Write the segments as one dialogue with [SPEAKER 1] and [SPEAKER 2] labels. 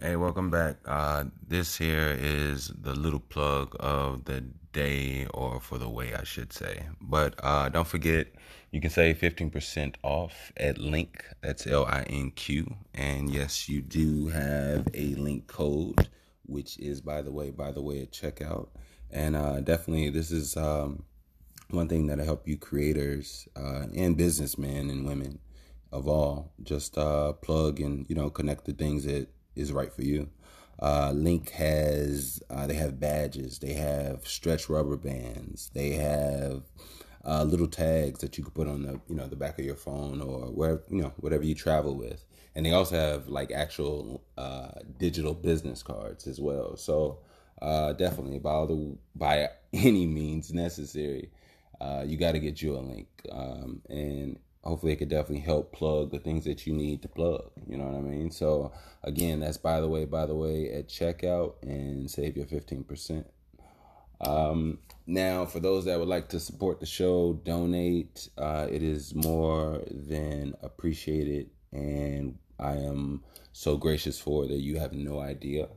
[SPEAKER 1] Hey, welcome back. Uh, this here is the little plug of the day, or for the way I should say. But uh, don't forget, you can save 15% off at Linq. That's L I N Q. And yes, you do have a link code, which is, by the way, by the way, at checkout. And uh, definitely, this is um, one thing that'll help you creators uh, and businessmen and women of all just uh, plug and you know connect the things that is right for you. Uh, Linq has uh, they have badges, they have stretch rubber bands, they have uh, little tags that you can put on the you know the back of your phone or wherever you know whatever you travel with, and they also have like actual uh, digital business cards as well. So uh, definitely by all the by any means necessary, uh, you got to get you a link, um, and hopefully it could definitely help plug the things that you need to plug. You know what I mean? So again, that's by the way, by the way, at checkout and save your 15%. Um, now, for those that would like to support the show, donate. Uh, it is more than appreciated, and I am so gracious for that you have no idea.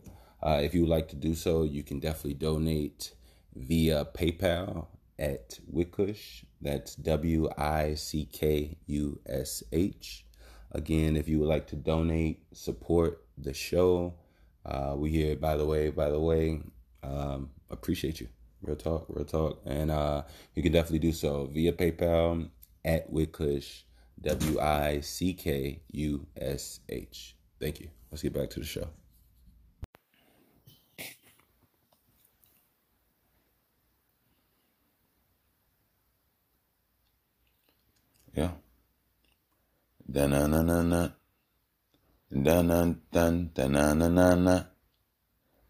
[SPEAKER 1] Uh, if you would like to do so, you can definitely donate via PayPal at Wickush. That's W I C K U S H. Again, if you would like to donate, support the show, uh, we here, by the way, by the way, um, appreciate you. Real talk, real talk. And uh, you can definitely do so via PayPal at Wickush, W I C K U S H. Thank you. Let's get back to the show. Yeah. Da na na na na. Da na dun da na na na na.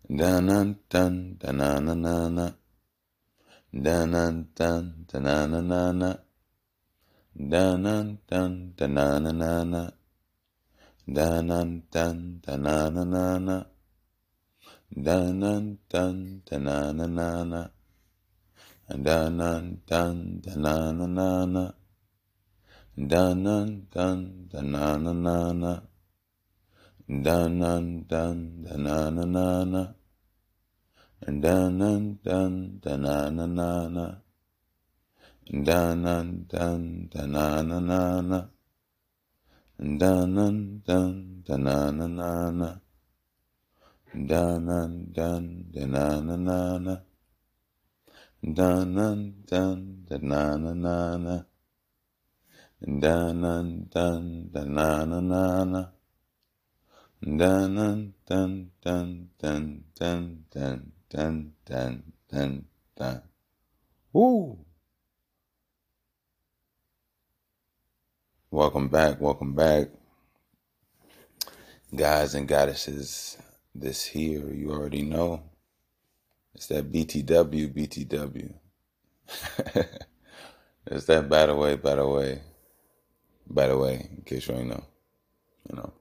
[SPEAKER 1] Da na dun da na na na na. Da na dun da na na na na. Da na dun da na na na na. Da na dun da na na na na. Da na dun da na na na na. Da na dun da na na na na. Dun dun dun dun na na na na. Dun dun dun dun na na na na. Dun dun dun dun na na na na. Dun dun dun dun na na na na. Dun dun dun dun na na na na. Dun dun dun dun na na na na. Dun dun dun dun na na na na. Dun dun dun dun na na na na. Dun dun dun dun dun dun dun dun dun. Woo! Welcome back, welcome back. Guys and goddesses, this here, you already know. It's that BTW, BTW. it's that by the way, by the way by the way, in case you ain't know. You know.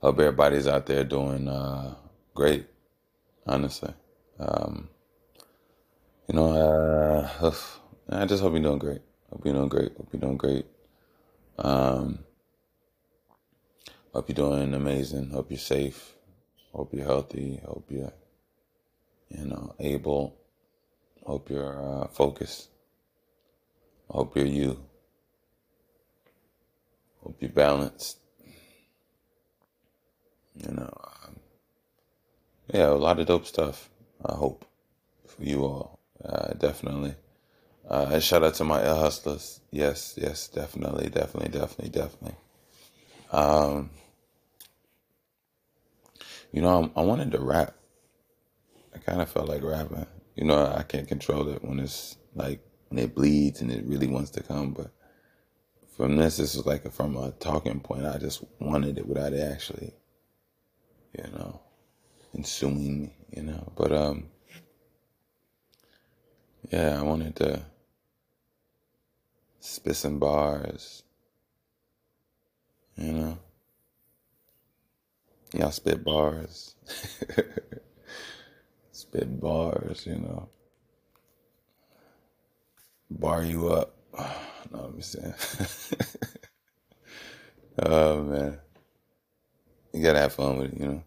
[SPEAKER 1] Hope everybody's out there doing uh, great, honestly. Um, you know, uh, I just hope you're doing great. Hope you're doing great. Hope you're doing great. Um, hope you're doing amazing. Hope you're safe. Hope you're healthy. Hope you're, you know, able. Hope you're uh, focused. Hope you're you. Hope you're balanced. You know, um, yeah, a lot of dope stuff. I hope for you all, uh, definitely. Uh, shout out to my L hustlers. Yes, yes, definitely, definitely, definitely, definitely. Um, you know, I, I wanted to rap. I kind of felt like rapping. You know, I can't control it when it's like when it bleeds and it really wants to come, but from this, this is like from a talking point. I just wanted it without it actually, you know, consuming me, you know. But um, yeah, I wanted to spit some bars, you know. Y'all spit bars, spit bars, you know. Bar you up. What I'm saying? oh man. you gotta have fun with it, you know.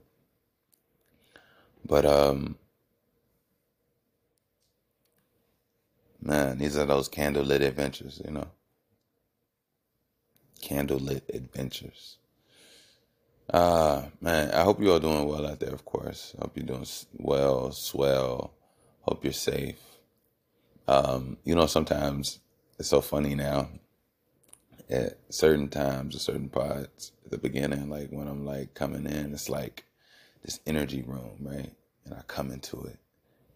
[SPEAKER 1] But um, man, these are those candlelit adventures, you know. Candlelit adventures. Uh man, I hope you all doing well out there. Of course, I hope you're doing well, swell. Hope you're safe. Um, you know, sometimes it's so funny now. At certain times, at certain parts, at the beginning, like when I'm like coming in, it's like this energy room, right? And I come into it,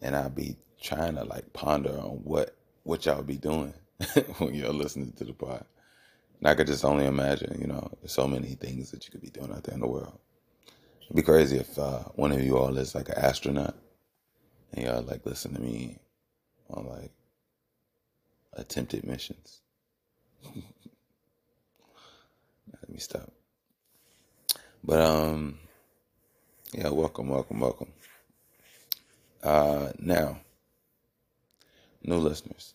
[SPEAKER 1] and I'll be trying to like ponder on what what y'all be doing when you're listening to the pod. And I could just only imagine, you know, there's so many things that you could be doing out there in the world. It'd be crazy if uh, one of you all is like an astronaut and y'all like listen to me on like attempted missions. Let me stop. But um yeah, welcome, welcome, welcome. Uh now, new listeners.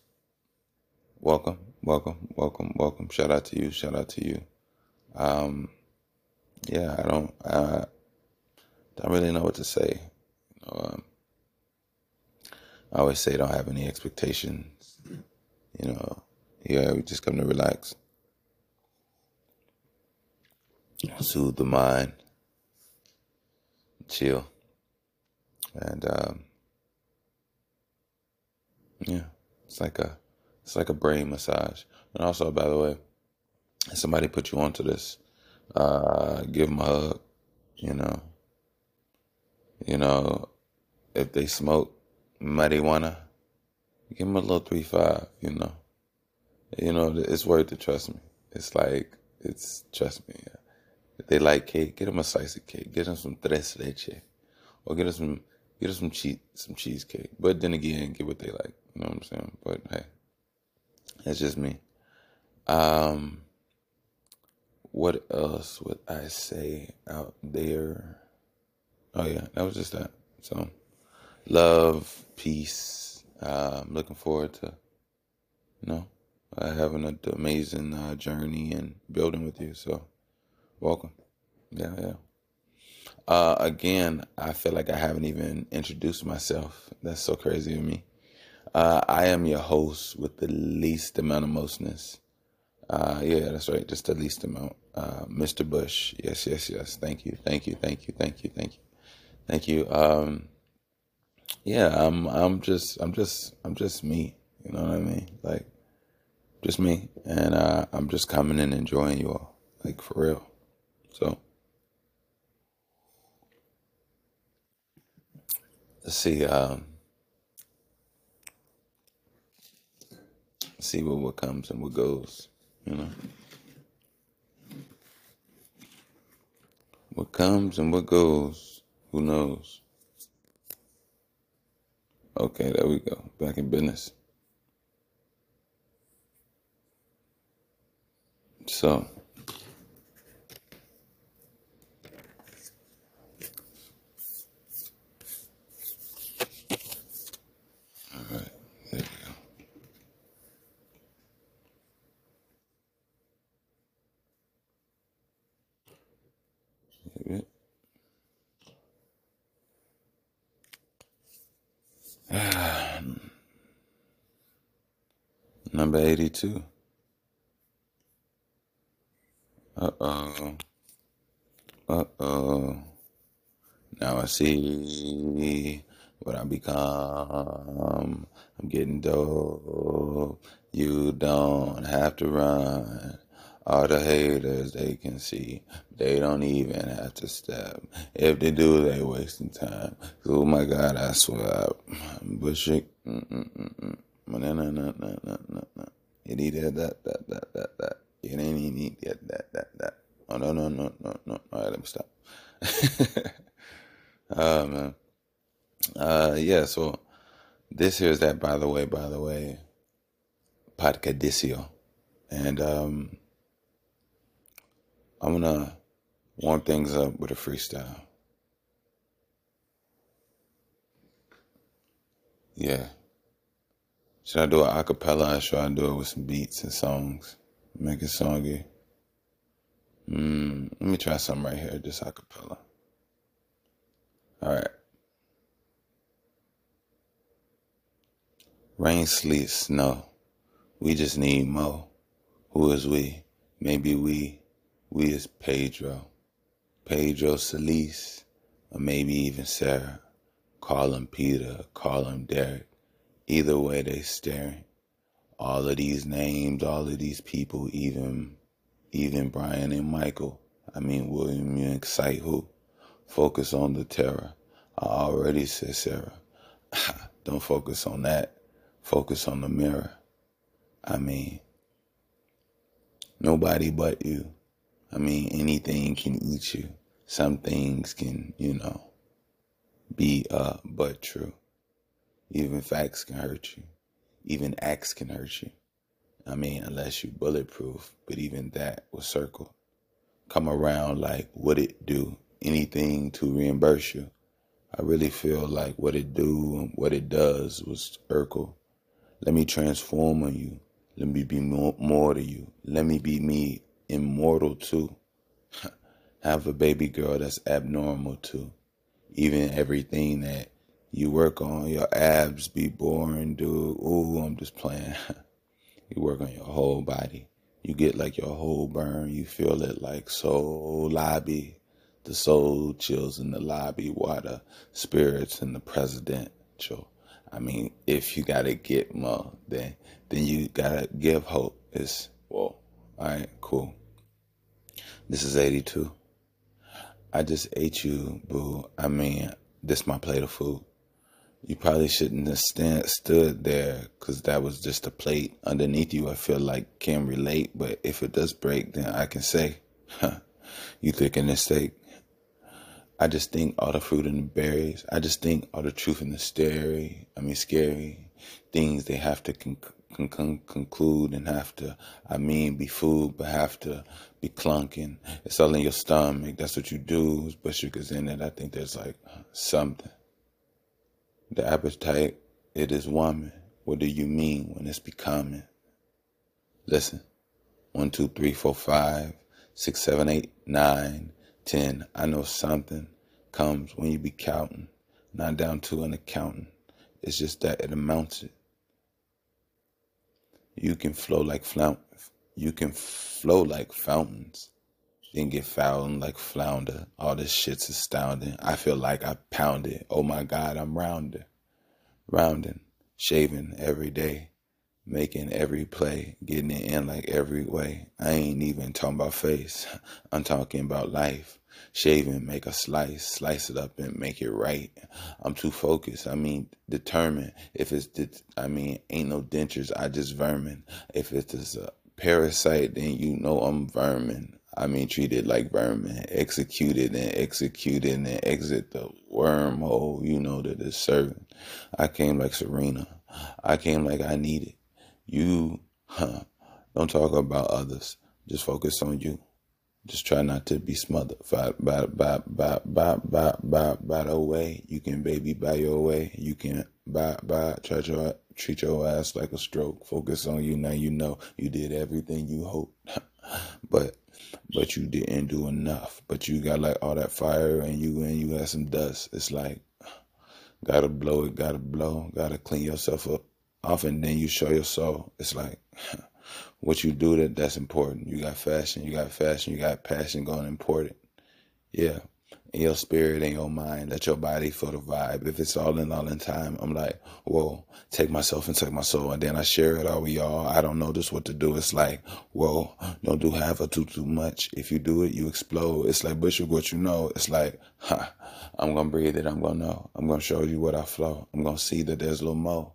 [SPEAKER 1] Welcome, welcome, welcome, welcome. Shout out to you, shout out to you. Um yeah, I don't I don't really know what to say. You know, um, I always say don't have any expectations. You know, yeah, we just come to relax, soothe the mind, chill, and um, yeah, it's like a it's like a brain massage. And also, by the way, if somebody put you onto this, uh, give them a hug. You know, you know, if they smoke marijuana, give them a little three five. You know, you know it's worth it. Trust me. It's like it's trust me. If they like cake, get them a slice of cake. Get them some tres leche, or get them some get them some cheese some cheesecake. But then again, get what they like. You know what I'm saying? But hey, that's just me. Um, what else would I say out there? Oh yeah, that was just that. So love, peace. Uh, I'm looking forward to, you know, uh, having an amazing uh, journey and building with you. So, welcome. Yeah, yeah. Uh, again, I feel like I haven't even introduced myself. That's so crazy of me. Uh, I am your host with the least amount of mostness. Uh, yeah, that's right. Just the least amount. Uh, Mr. Bush. Yes, yes, yes. Thank you. Thank you. Thank you. Thank you. Thank you. Thank you. Um, yeah, I'm I'm just I'm just I'm just me. You know what I mean? Like just me. And uh, I'm just coming and enjoying you all. Like for real. So let's see, um see what what comes and what goes, you know. What comes and what goes, who knows? Okay, there we go. Back in business. So, Number 82. Uh oh. Uh oh. Now I see what I become. I'm getting dope. You don't have to run. All the haters they can see, they don't even have to step. If they do, they wasting time. Oh my God, I swear, bullshit. Mm-mm-mm-mm. You need that, that, that, that, that. You ain't need that, that, that, that. Oh no, no, no, no, no. All right, let me stop. oh man. Uh, yeah. So this here is that. By the way, by the way, Podcadicio, and um, I'm gonna warm things up with a freestyle. Yeah. Should I do an acapella or should I do it with some beats and songs? Make it songy. Mm, let me try something right here, just acapella. All right. Rain, sleet, snow. We just need mo. Who is we? Maybe we. We is Pedro. Pedro Celise. Or maybe even Sarah. Call him Peter. Call him Derek. Either way, they staring. All of these names, all of these people, even even Brian and Michael. I mean, William, you excite who? Focus on the terror. I already said Sarah. Don't focus on that. Focus on the mirror. I mean, nobody but you. I mean, anything can eat you. Some things can, you know, be uh but true. Even facts can hurt you. Even acts can hurt you. I mean, unless you bulletproof, but even that was circle. Come around like what it do? Anything to reimburse you. I really feel like what it do and what it does was Urkel. Let me transform on you. Let me be more, more to you. Let me be me, immortal too. Have a baby girl that's abnormal too. Even everything that you work on, your abs be boring, dude. Ooh, I'm just playing. You work on your whole body. You get like your whole burn. You feel it like soul lobby. The soul chills in the lobby. Water spirits in the presidential. I mean, if you gotta get more, then then you gotta give hope. It's whoa. all right, cool. This is eighty two. I just ate you, boo. I mean, this my plate of food. You probably shouldn't have stand, stood there because that was just a plate underneath you. I feel like can relate, but if it does break, then I can say, you thicken the steak. I just think all the fruit and the berries. I just think all the truth and the scary. I mean, scary things they have to con- con- con- conclude and have to. I mean, be food, but have to be clunking. It's all in your stomach. That's what you do. But sugar's in it. I think there's like something. The appetite, it is woman. What do you mean when it's becoming? Listen. One, two, three, four, five, six, seven, eight, nine, ten. I know something comes when you be counting. Not down to an accountant. It's just that it amounts it. You can flow like flount. You can flow like fountains. Then get found like flounder. All this shit's astounding. I feel like I pounded. Oh my God, I'm rounding. Rounding. Shaving every day. Making every play. Getting it in like every way. I ain't even talking about face. I'm talking about life. Shaving, make a slice, slice it up and make it right. I'm too focused. I mean, determined. If it's, I mean, ain't no dentures. I just vermin. If it's a parasite, then you know I'm vermin. I mean, treated like vermin, executed and executed and exit the wormhole, you know, that is serving. I came like Serena. I came like I needed. You, huh, don't talk about others. Just focus on you. Just try not to be smothered by, by, by, by, by, by, by, by the way. You can baby by your way. You can by, by, try to treat your ass like a stroke. Focus on you. Now you know you did everything you hoped. but but you didn't do enough. But you got like all that fire and you and you had some dust. It's like gotta blow it, gotta blow, gotta clean yourself up off and then you show your soul. It's like what you do that that's important. You got fashion, you got fashion, you got passion going important. Yeah in your spirit and your mind. Let your body feel the vibe. If it's all in all in time, I'm like, whoa, take myself and take my soul. And then I share it all with y'all. I don't know just what to do. It's like, whoa, don't do half or too, too much. If you do it, you explode. It's like Bishop, what you know. It's like, huh, I'm to breathe it. I'm to know. I'm to show you what I flow. I'm to see that there's a little more.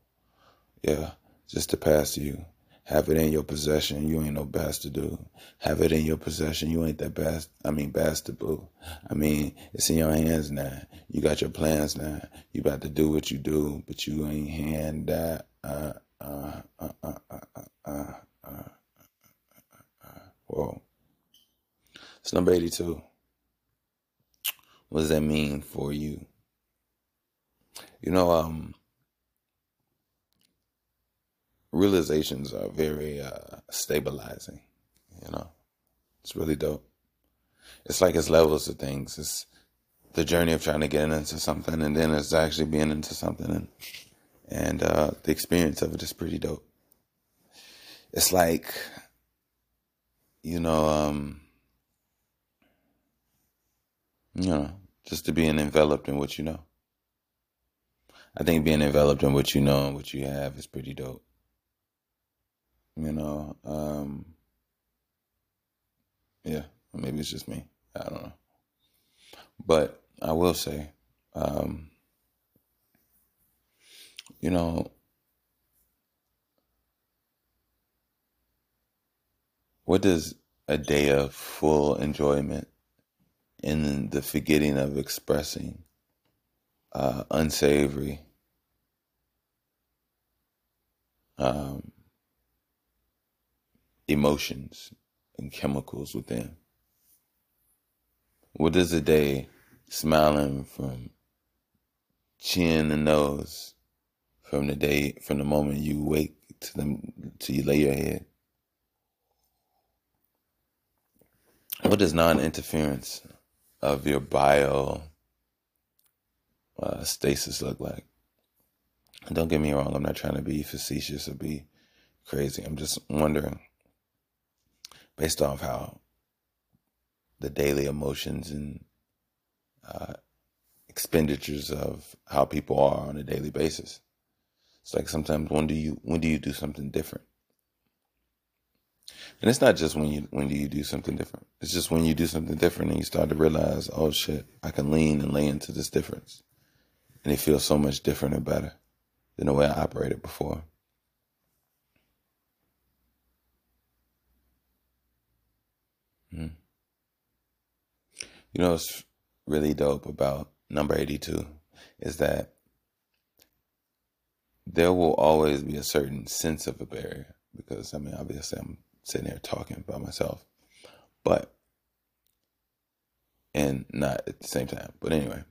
[SPEAKER 1] Yeah, just to pass you. Have it in your possession. You ain't no bastard, dude. Have it in your possession. You ain't that bast. I mean, bastard, boo. I mean, it's in your hands now. You got your plans now. You about to do what you do, but you ain't hand that. Uh, uh, uh, uh, uh, uh, uh, uh, uh, Whoa. It's number 82. What does that mean for you? You know, um, realizations are very uh, stabilizing. You know, it's really dope. it's like it's levels of things. It's the journey of trying to get into something, and then it's actually being into something, and and uh, the experience of it is pretty dope. It's like, you know, um, you know, just to being enveloped in what you know. I think being enveloped in what you know and what you have is pretty dope. You know, um, yeah, maybe it's just me. I don't know. But I will say, um, you know, what does a day of full enjoyment in the forgetting of expressing uh, unsavory um, emotions and chemicals within. What does a day smiling from chin and nose from the day from the moment you wake to the to you lay your head? What does non-interference of your bio uh, stasis look like? And don't get me wrong, I'm not trying to be facetious or be crazy. I'm just wondering, based off how the daily emotions and uh, expenditures of how people are on a daily basis. It's like sometimes when do you when do you do something different? And it's not just when you when do you do something different. It's just when you do something different and you start to realize, oh shit, I can lean and lay into this difference and it feels so much different and better than the way I operated before. Hmm. You know what's really dope about number 82 is that there will always be a certain sense of a barrier because, I mean, obviously I'm sitting here talking by myself, but, and not at the same time, but anyway,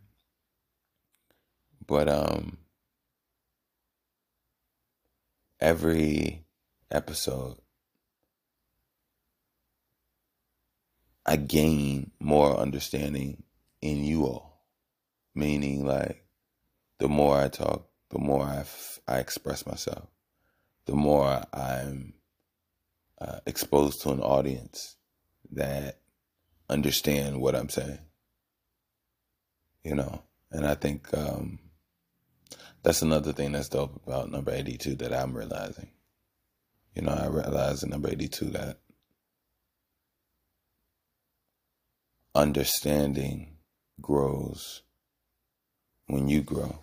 [SPEAKER 1] but um, every episode, I gain more understanding in you all. Meaning, like, the more I talk, the more I, f- I express myself, the more I'm uh, exposed to an audience that understand what I'm saying. You know, and I think um, that's another thing that's dope about number 82 that I'm realizing. You know, I realize in number 82 that understanding grows when you grow.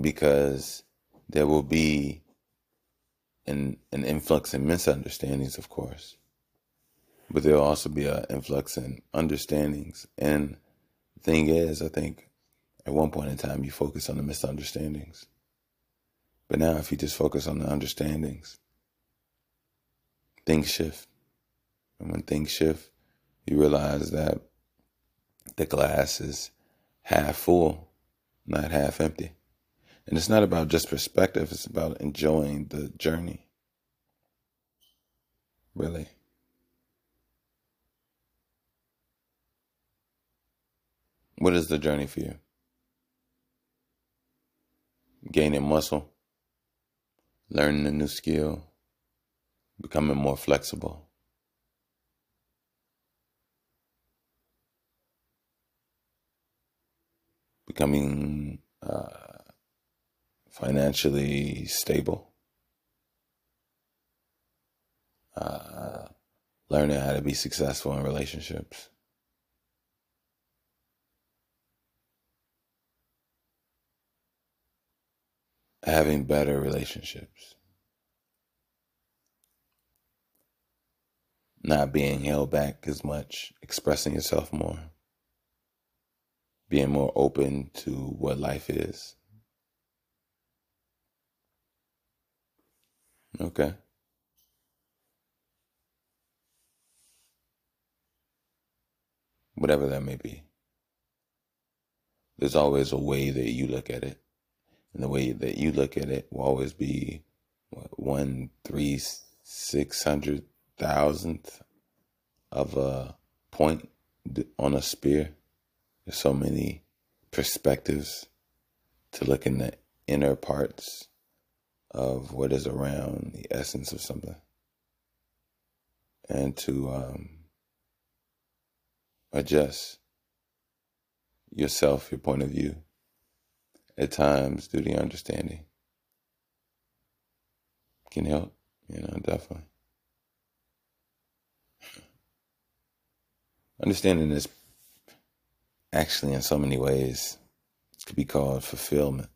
[SPEAKER 1] Because there will be an, an influx in misunderstandings, of course. But there'll also be an influx in understandings. And the thing is, I think at one point in time, you focus on the misunderstandings. But now, if you just focus on the understandings, things shift. And when things shift, you realize that the glass is half full, not half empty. And it's not about just perspective, it's about enjoying the journey. Really. What is the journey for you? gaining muscle, learning a new skill, becoming more flexible. Becoming uh, financially stable, uh, learning how to be successful in relationships. having better relationships, not being held back as much, expressing yourself more, being more open to what life is. Okay. Whatever that may be. There's always a way that you look at it and the way that you look at it will always be what, one three six hundred thousandth of a point on a spear. There's so many perspectives to look in the inner parts of what is around the essence of something and to um, adjust yourself, your point of view, at times through the understanding can help, you know, definitely. Understanding this actually in so many ways could be called fulfillment.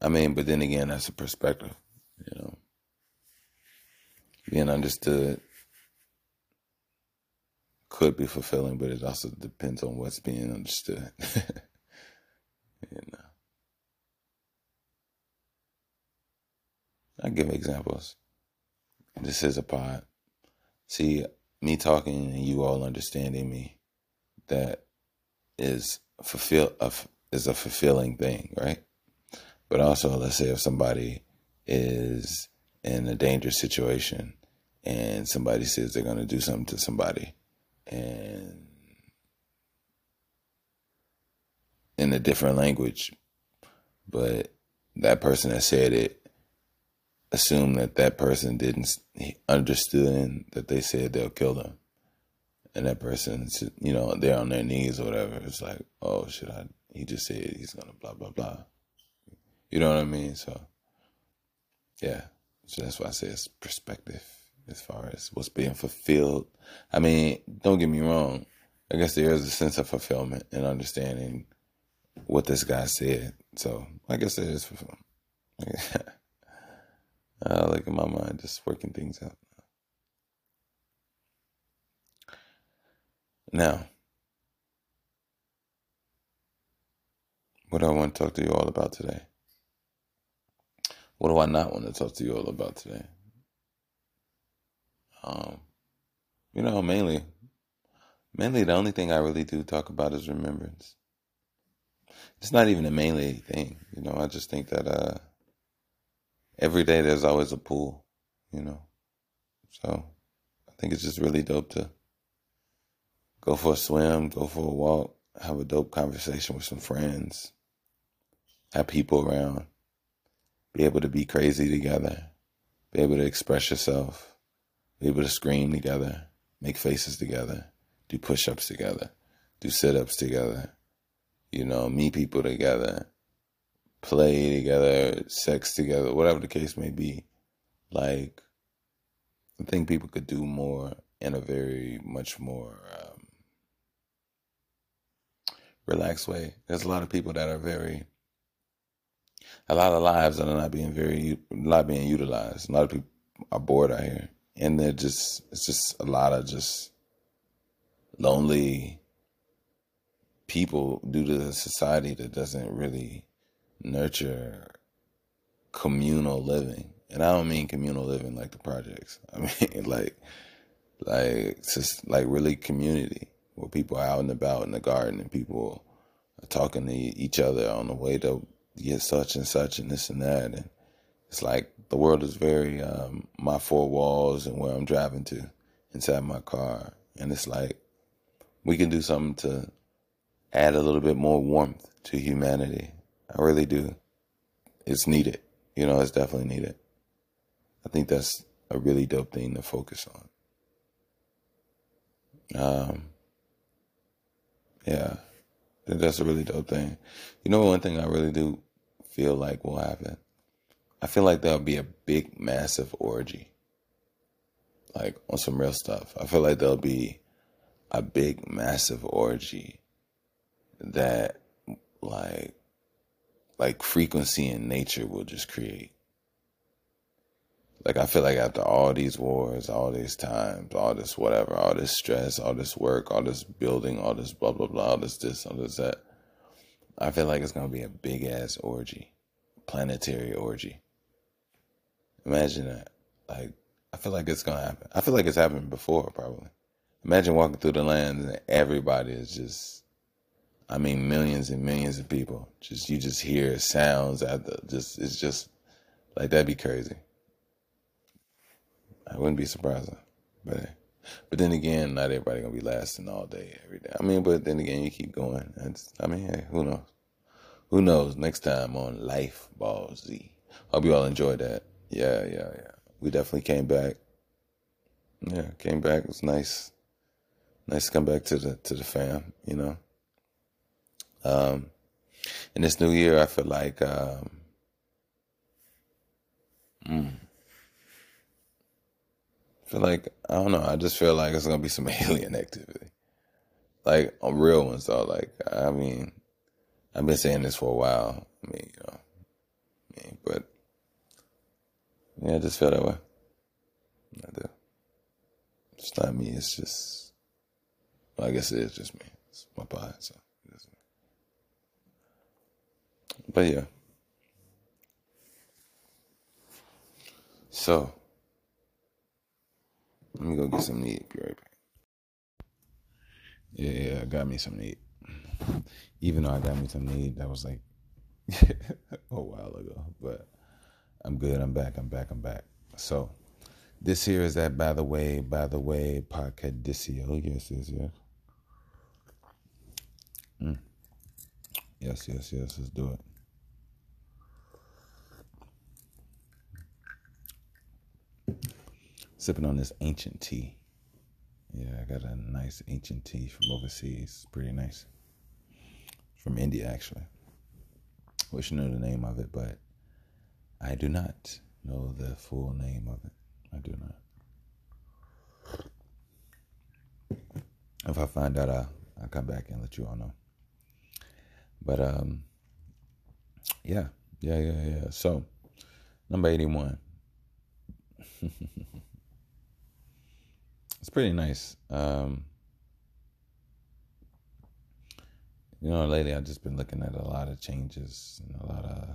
[SPEAKER 1] I mean, but then again, that's a perspective, you know. Being understood could be fulfilling, but it also depends on what's being understood. you know. I give examples. This is a pod. See, me talking and you all understanding me, that is fulfill is a fulfilling thing, right? But also, let's say if somebody is in a dangerous situation and somebody says they're going to do something to somebody and in a different language, but that person that said it assumed that that person didn't understood that they said they'll kill them. And that person, you know, they're on their knees or whatever. It's like, oh, should I? He just said he's gonna blah blah blah. You know what I mean? So, yeah. So that's why I say it's perspective as far as what's being fulfilled. I mean, don't get me wrong. I guess there is a sense of fulfillment and understanding what this guy said. So I guess it is fulfillment. uh, like in my mind, just working things out. Now, what do I want to talk to you all about today? What do I not want to talk to you all about today? Um, you know, mainly, mainly the only thing I really do talk about is remembrance. It's not even a mainly thing, you know. I just think that uh, every day there's always a pool, you know. So I think it's just really dope to go for a swim, go for a walk, have a dope conversation with some friends, have people around be able to be crazy together, be able to express yourself, be able to scream together, make faces together, do push ups together, do sit ups together, you know, meet people together, play together, sex together, whatever the case may be. Like, I think people could do more in a very much more um, relaxed way. There's a lot of people that are very a lot of lives that are not being very not being utilized. A lot of people are bored out here, and they're just it's just a lot of just lonely people due to the society that doesn't really nurture communal living. And I don't mean communal living like the projects. I mean like like just like really community where people are out and about in the garden and people are talking to each other on the way to get such and such and this and that. And it's like the world is very um, my four walls and where I'm driving to inside my car. And it's like we can do something to add a little bit more warmth to humanity. I really do. It's needed. You know, it's definitely needed. I think that's a really dope thing to focus on. Um, yeah think that's a really dope thing. You know, one thing I really do feel like will happen. I feel like there'll be a big, massive orgy, like on some real stuff. I feel like there'll be a big, massive orgy that, like, like frequency and nature will just create. Like I feel like after all these wars, all these times, all this whatever, all this stress, all this work, all this building, all this blah blah blah, all this this, all this that, I feel like it's gonna be a big ass orgy, planetary orgy. Imagine that. Like I feel like it's gonna happen. I feel like it's happened before, probably. Imagine walking through the land and everybody is just I mean millions and millions of people. Just you just hear sounds the just it's just like that'd be crazy. I wouldn't be surprised. But but then again, not everybody gonna be lasting all day every day. I mean, but then again, you keep going. I mean, hey, who knows? Who knows? Next time on Life Ball Z. Hope you all enjoyed that. Yeah, yeah, yeah. We definitely came back. Yeah, came back. It was nice. Nice to come back to the to the fam. You know. Um, in this new year, I feel like. Um, mm, feel like I don't know. I just feel like it's gonna be some alien activity, like on real ones though. Like I mean, I've been saying this for a while. I mean, you know, I mean, but yeah, I just feel that way. I do. It's not me. It's just. Well, I guess it is just me. It's my pod, so. But yeah. So. Let me go get some meat. Be right back. Yeah, yeah, I got me some meat. Even though I got me some meat, that was like a while ago. But I'm good. I'm back. I'm back. I'm back. So this here is that by the way, by the way, Parcadicio. Yes, yes, yes. Mm. Yes, yes, yes. Let's do it. Sipping on this ancient tea. Yeah, I got a nice ancient tea from overseas. Pretty nice. From India, actually. Wish I knew the name of it, but I do not know the full name of it. I do not. If I find out, I'll, I'll come back and let you all know. But um, yeah, yeah, yeah, yeah. So, number eighty-one. it's pretty nice. Um, you know, lately I've just been looking at a lot of changes and a lot of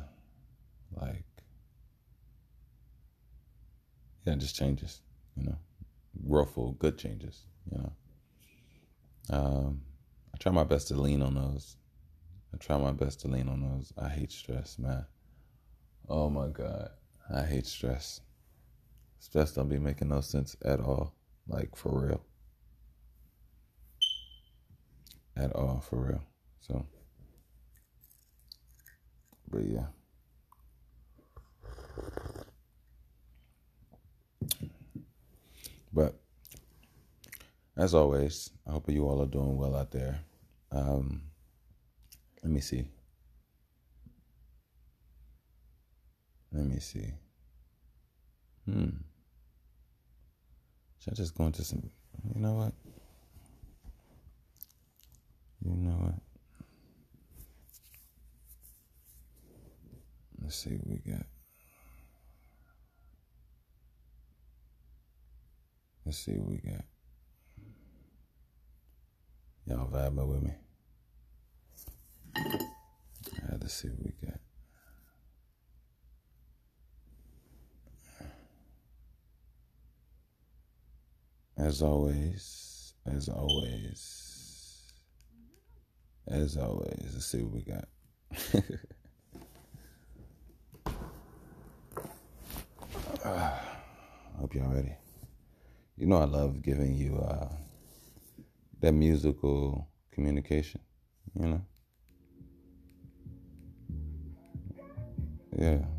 [SPEAKER 1] like, yeah, just changes. You know, ruffle, good changes. You know, um, I try my best to lean on those. I try my best to lean on those. I hate stress, man. Oh my god, I hate stress. Stress don't be making no sense at all. Like for real. At all, for real. So, but yeah. But as always, I hope you all are doing well out there. Um, let me see. Let me see. Hmm. Should I just go into some? You know what? You know what? Let's see what we got. Let's see what we got. Y'all vibing with me? To see what we got. As always, as always, as always, let's see what we got. uh, hope y'all ready. You know I love giving you uh, that musical communication, you know? Yeah.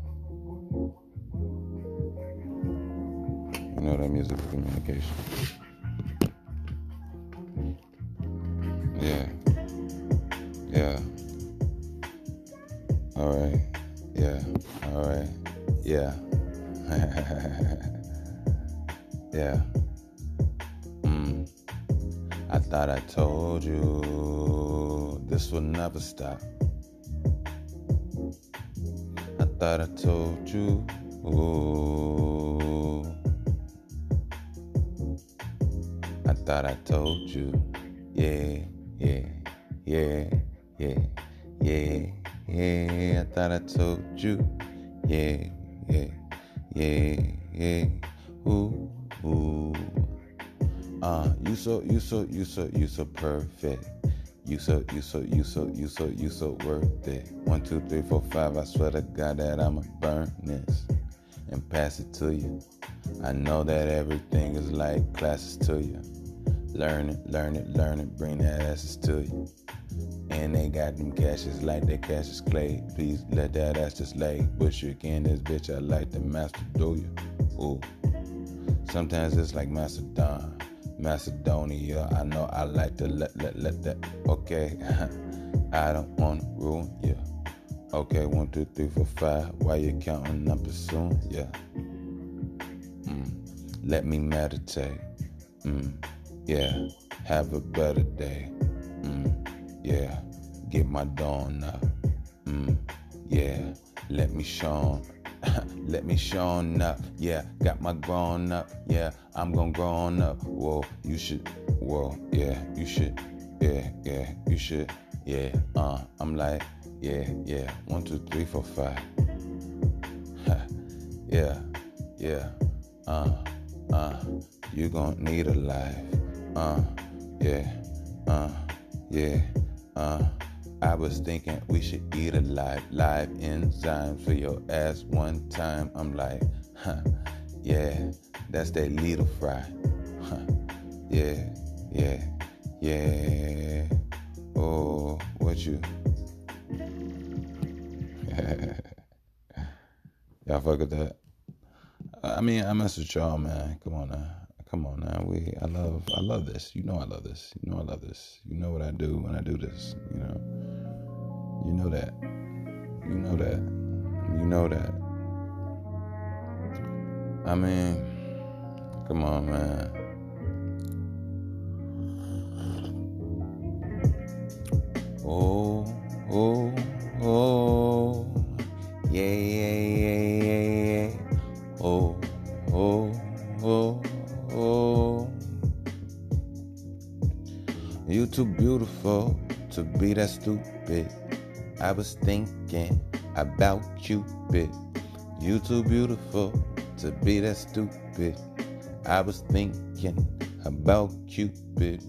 [SPEAKER 1] Know that musical communication. Yeah. Yeah. All right. Yeah. All right. Yeah. yeah. Mm. I thought I told you this would never stop. I thought I told you. Ooh. Thought I told you. Yeah, yeah, yeah, yeah, yeah, yeah. I thought I told you. Yeah, yeah, yeah, yeah. Ooh, ooh. Uh, you so, you so, you so, you so perfect. You so, you so, you so, you so, you so worth it. One, two, three, four, five. I swear to God that I'ma burn this and pass it to you. I know that everything is like classes to you. Learn it, learn it, learn it, bring that asses to you. And they got them cashes like they Cassius Clay. Please let that ass just lay. Bush you again, this bitch, I like the master do you. Ooh. Sometimes it's like Macedon, Macedonia. I know I like to let let let that. Okay, I don't wanna ruin you. Okay, one, two, three, four, five. Why you counting numbers soon? Yeah. Mm. Let me meditate. Mm. Yeah. Have a better day. Mm. Yeah. Get my dawn up. Mm. Yeah. Let me shine. Let me shine up. Yeah. Got my grown up. Yeah. I'm gonna grown up. Whoa. You should. Whoa. Yeah. You should. Yeah. Yeah. You should. Yeah. Uh. I'm like. Yeah. Yeah. One, two, three, four, five. yeah. Yeah. Uh. Uh. You gonna need a life. Uh. Yeah. Uh. Yeah. Uh. I was thinking we should eat a live, live enzymes for your ass one time. I'm like, huh, yeah, that's that little fry. Huh, yeah, yeah, yeah. Oh, what you? y'all fuck with that? I mean, I mess with y'all, man. Come on now. Come on now. We I love I love this. You know I love this. You know I love this. You know what I do when I do this, you know. You know that. You know that. You know that. I mean, come on, man. Oh, oh, oh. Yeah, yeah, yeah, yeah. Oh, oh, oh, oh. You too beautiful to be that stupid. I was thinking about Cupid. You too beautiful to be that stupid. I was thinking about Cupid.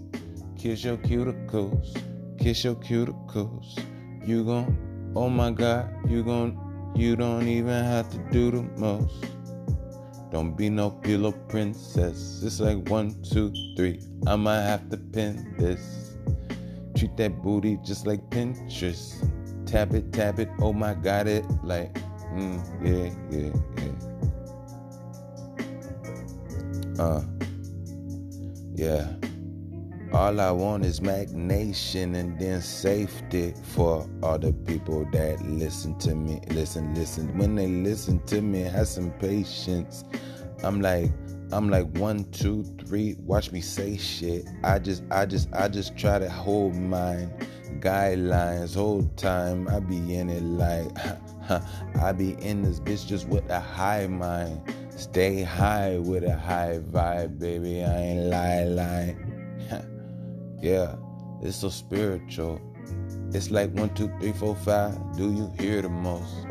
[SPEAKER 1] Kiss your cuticles, kiss your cuticles. You gon' oh my god, you gon' you don't even have to do the most. Don't be no pillow princess. It's like one, two, three. I might have to pin this. Treat that booty just like Pinterest. Tap it, tap it. Oh my god, it like, mm, yeah, yeah, yeah. Uh, yeah. All I want is magnation and then safety for all the people that listen to me. Listen, listen. When they listen to me, have some patience. I'm like, I'm like one, two, three. Watch me say shit. I just, I just, I just try to hold mine guidelines whole time. I be in it like, I be in this bitch just with a high mind. Stay high with a high vibe, baby. I ain't lie, lie. yeah, it's so spiritual. It's like one, two, three, four, five. Do you hear the most?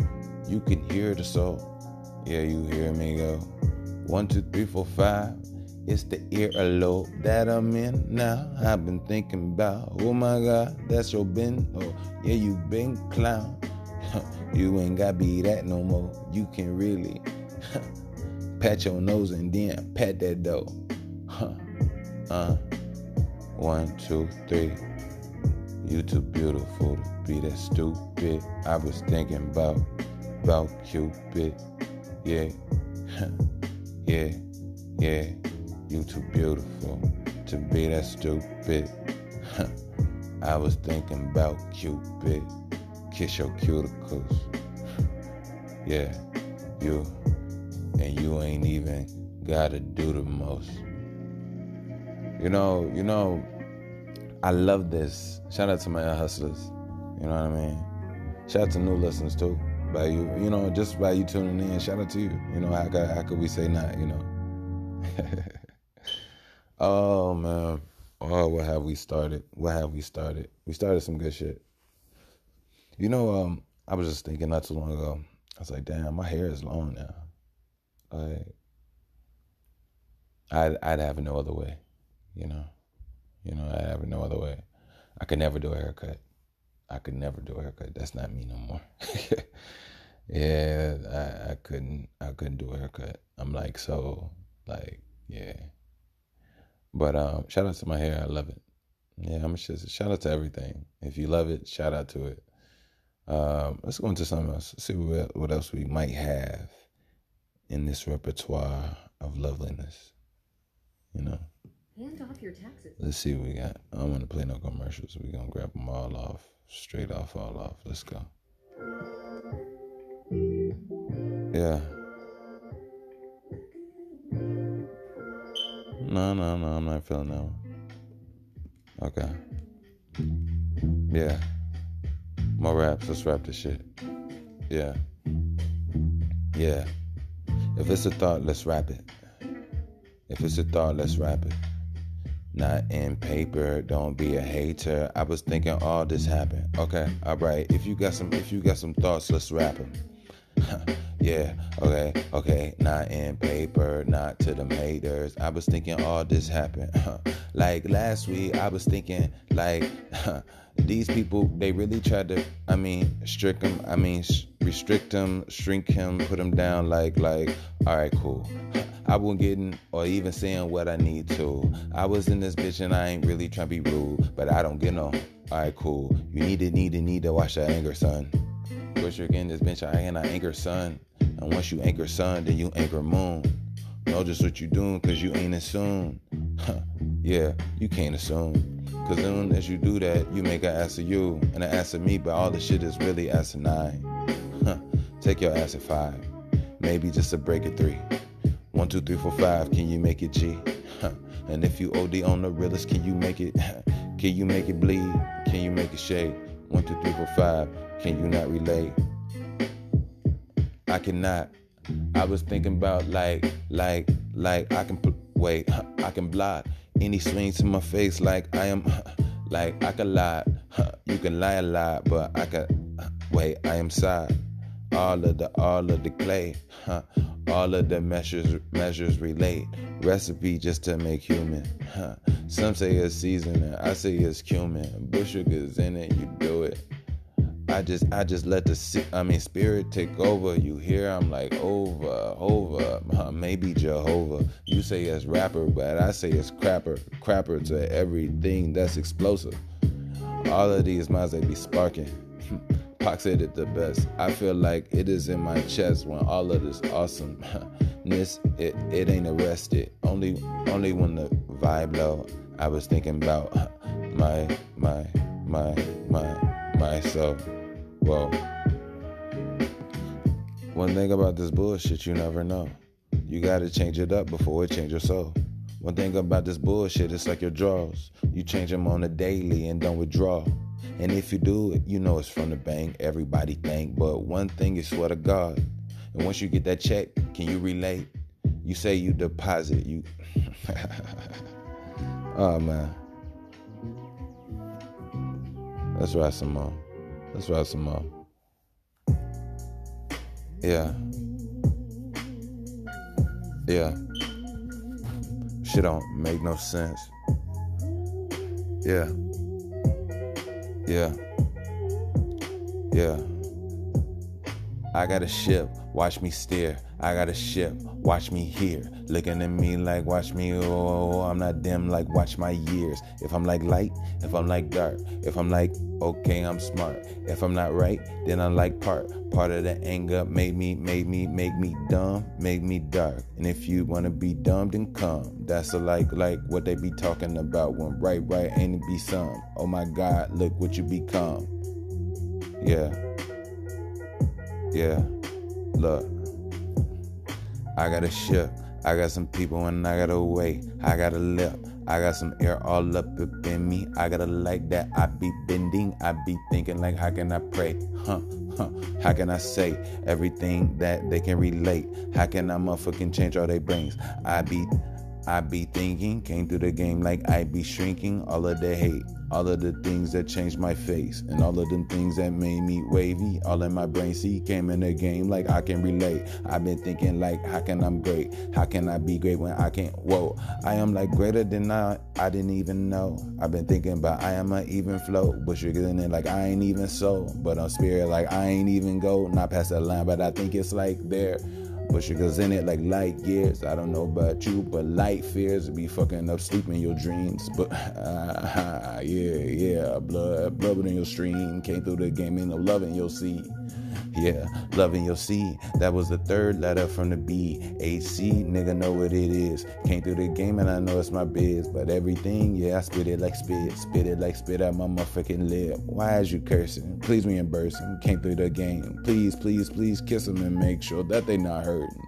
[SPEAKER 1] You can hear the soul. Yeah, you hear me go. One, two, three, four, five. It's the ear earlobe that I'm in now. I've been thinking about, oh my God, that's your bin. Oh, yeah, you been clown. you ain't got be that no more. You can really pat your nose and then pat that dough. Huh. uh, one, two, three. You too beautiful to be that stupid. I was thinking about, about Cupid. Yeah, yeah, yeah. You too beautiful to be that stupid. I was thinking about Cupid. Kiss your cuticles. yeah, you. And you ain't even gotta do the most. You know, you know, I love this. Shout out to my hustlers. You know what I mean? Shout out to new listeners too. By you, you know, just by you tuning in. Shout out to you. You know, how could, how could we say not? You know. oh man. Oh, what have we started? What have we started? We started some good shit. You know, um, I was just thinking not too long ago. I was like, damn, my hair is long now. Like, I'd I'd have no other way. You know, you know, I have no other way. I could never do a haircut. I could never do a haircut. That's not me no more. Yeah, I, I couldn't I couldn't do a haircut. I'm like so like yeah. But um shout out to my hair, I love it. Yeah, I'm just shout out to everything. If you love it, shout out to it. Um, let's go into something else. Let's see what what else we might have in this repertoire of loveliness. You know. Off your taxes. Let's see what we got. I don't want to play no commercials. We're gonna grab them all off, straight off, all off. Let's go. Yeah. No, no, no, I'm not feeling that one. Okay. Yeah. More raps. Let's rap this shit. Yeah. Yeah. If it's a thought, let's rap it. If it's a thought, let's rap it. Not in paper, don't be a hater. I was thinking all this happened. Okay, alright. If you got some if you got some thoughts, let's rap them. yeah, okay, okay. Not in paper, not to them haters. I was thinking all this happened. like last week, I was thinking like these people. They really tried to. I mean, strict them. I mean, restrict them, shrink him, put him down. Like, like. All right, cool. I wasn't getting or even saying what I need to. I was in this bitch and I ain't really trying to be rude, but I don't get no. All right, cool. You need to, need to, need to watch that anger, son. Wish you're getting this bitch, I ain't I anchor sun. And once you anchor sun, then you anchor moon. Know just what you doing, cause you ain't assume. yeah, you can't assume. Cause soon as you do that, you make an ass of you and an ass of me, but all the shit is really ass of nine. Take your ass at five. Maybe just a break at three. One, two, three, four, five. Can you make it G? and if you OD on the realest, can you make it? can you make it bleed? Can you make it shade? One, two, three, four, five. Can you not relate? I cannot. I was thinking about like, like, like I can wait. I can block any swing to my face like I am, like I can lie. You can lie a lot, but I can wait. I am sad. All of the, all of the clay. All of the measures, measures relate. Recipe just to make human. Some say it's seasoning, I say it's cumin. Bush sugar's in it, you do it. I just I just let the I mean spirit take over. You hear I'm like over over uh, maybe Jehovah. You say it's rapper, but I say it's crapper crapper to everything that's explosive. All of these minds they be sparking. Pac said it the best. I feel like it is in my chest when all of this awesomeness it, it ain't arrested. Only only when the vibe low. I was thinking about my my my my myself. Well, one thing about this bullshit you never know. You gotta change it up before it change your soul. One thing about this bullshit, it's like your draws. You change them on a daily and don't withdraw. And if you do, it, you know it's from the bank. Everybody think. But one thing is swear to God. And once you get that check, can you relate? You say you deposit, you. oh man. Ride some more. Let's ride some more. Yeah. Yeah. Shit don't make no sense. Yeah. Yeah. Yeah. I got a ship, watch me steer. I got a ship, watch me here. Looking at me like, watch me, oh, oh, oh, I'm not dim, like, watch my years. If I'm like light, if I'm like dark, if I'm like, okay, I'm smart. If I'm not right, then I'm like part. Part of the anger made me, made me, make me dumb, make me dark. And if you wanna be dumb, then come. That's a like, like what they be talking about when right, right ain't it be some. Oh my God, look what you become. Yeah. Yeah. Look. I got a ship. I got some people and I got a way. I got a lip. I got some air all up in me. I got a like that. I be bending. I be thinking like, how can I pray? Huh? Huh? How can I say everything that they can relate? How can I motherfucking change all their brains? I be, I be thinking. Came through the game like I be shrinking. All of the hate. All of the things that changed my face, and all of them things that made me wavy. All in my brain, see, came in the game like I can relate. I've been thinking like, how can I'm great? How can I be great when I can't? Whoa, I am like greater than I. I didn't even know. I've been thinking about I am an even flow, but you're getting it like I ain't even so. But on spirit, like I ain't even go. Not past that line, but I think it's like there. But sugar's in it like light years. I don't know about you, but light fears be fucking up sleep in your dreams. But uh, yeah, yeah, blood, blood in your stream came through the game, ain't no love in your seed. Yeah, loving your seed. That was the third letter from the B. AC, nigga know what it is. Came through the game and I know it's my biz. But everything, yeah, I spit it like spit. Spit it like spit out my motherfucking lip. Why is you cursing? Please reimburse him. Came through the game. Please, please, please kiss him and make sure that they not hurting.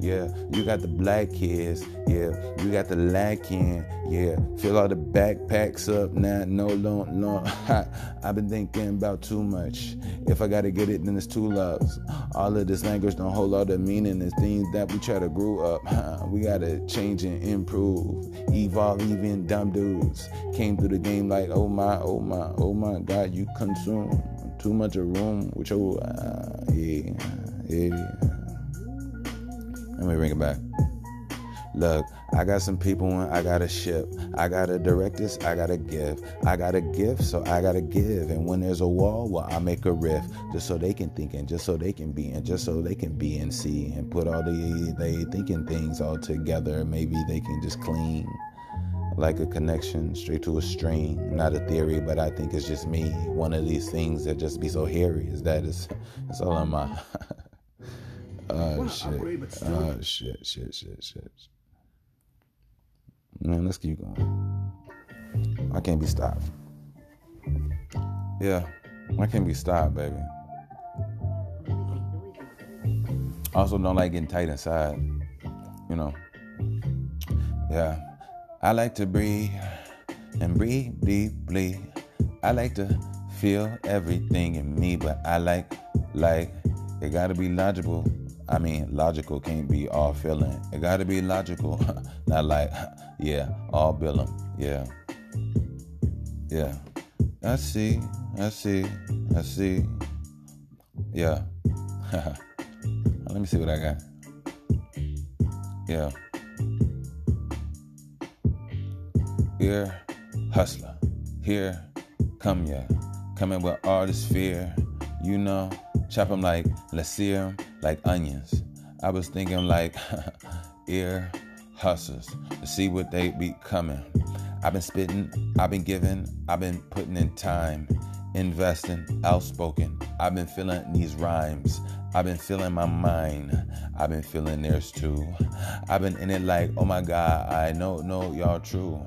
[SPEAKER 1] Yeah, you got the black kids. Yeah, you got the lacking. Yeah, fill all the backpacks up now. No, no, no. I've been thinking about too much. If I gotta get it, then it's two loves. All of this language don't hold all the meaning. It's things that we try to grow up. We gotta change and improve. Evolve, even dumb dudes came through the game like, oh my, oh my, oh my God, you consume too much of room with your, uh, yeah, yeah. Let me bring it back. Look, I got some people I got a ship. I got a directors, I got a give. I got a gift, so I gotta give. And when there's a wall, well, I make a riff just so they can think and just so they can be and just so they can be and see and put all the they thinking things all together. Maybe they can just clean like a connection straight to a string. Not a theory, but I think it's just me. One of these things that just be so hairy is that is it's all on my Oh shit. Oh shit, shit, shit, shit. Man, let's keep going. I can't be stopped. Yeah, I can't be stopped, baby. Also, don't like getting tight inside. You know. Yeah. I like to breathe and breathe deeply. I like to feel everything in me, but I like, like, it gotta be logical I mean, logical can't be all feeling. It got to be logical, not like, yeah, all billing. Yeah, yeah. I see, I see, I see. Yeah. Let me see what I got. Yeah. Here, hustler. Here, come ya. Coming with all this fear. You know, chop them like, let's see them like onions. I was thinking like ear hustlers to see what they be coming. I've been spitting, I've been giving, I've been putting in time, investing, outspoken. I've been feeling these rhymes. I've been feeling my mind. I've been feeling theirs too. I've been in it like, oh my God, I know, know y'all true.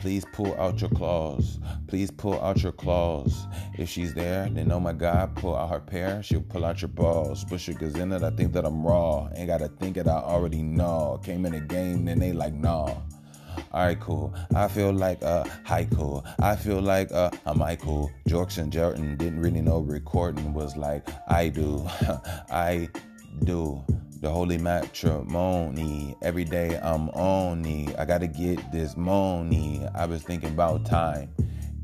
[SPEAKER 1] Please pull out your claws. Please pull out your claws. If she's there, then oh my God, pull out her pair. She'll pull out your balls. Push your cause in it, I think that I'm raw. Ain't gotta think it, I already know. Came in the game, then they like, nah. Alright, cool. I feel like a haiku. I feel like uh, a Michael. Jorks and Jordan didn't really know recording was like I do. I do the holy matrimony. Every day I'm on me. I gotta get this money. I was thinking about time.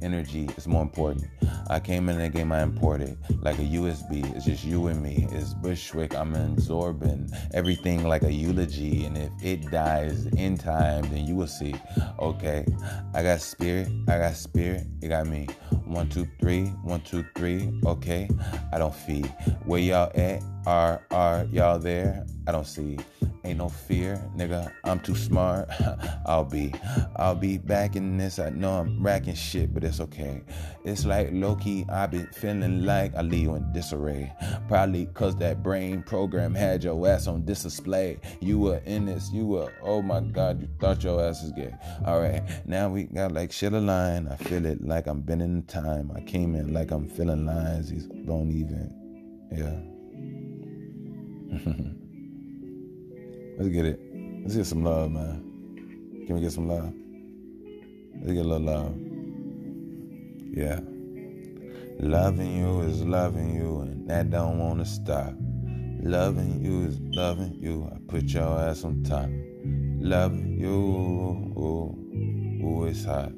[SPEAKER 1] Energy is more important. I came in the game, I imported like a USB. It's just you and me. It's Bushwick. I'm absorbing everything like a eulogy. And if it dies in time, then you will see. Okay, I got spirit. I got spirit. You got me. One, two, three. One, two, three. Okay, I don't feed. Where y'all at? Are are y'all there? I don't see. Ain't no fear, nigga. I'm too smart. I'll be, I'll be back in this. I know I'm racking shit, but it's okay. It's like Loki. I've been feeling like I leave in disarray. Probably cause that brain program had your ass on display. You were in this. You were. Oh my God. You thought your ass is gay. All right. Now we got like shit aligned. I feel it like I'm been in time. I came in like I'm feeling lines. These don't even. Yeah. Let's get it. Let's get some love, man. Can we get some love? Let's get a little love. Yeah. Loving you is loving you, and that don't wanna stop. Loving you is loving you. I put your ass on top. Loving you, ooh, ooh, it's hot.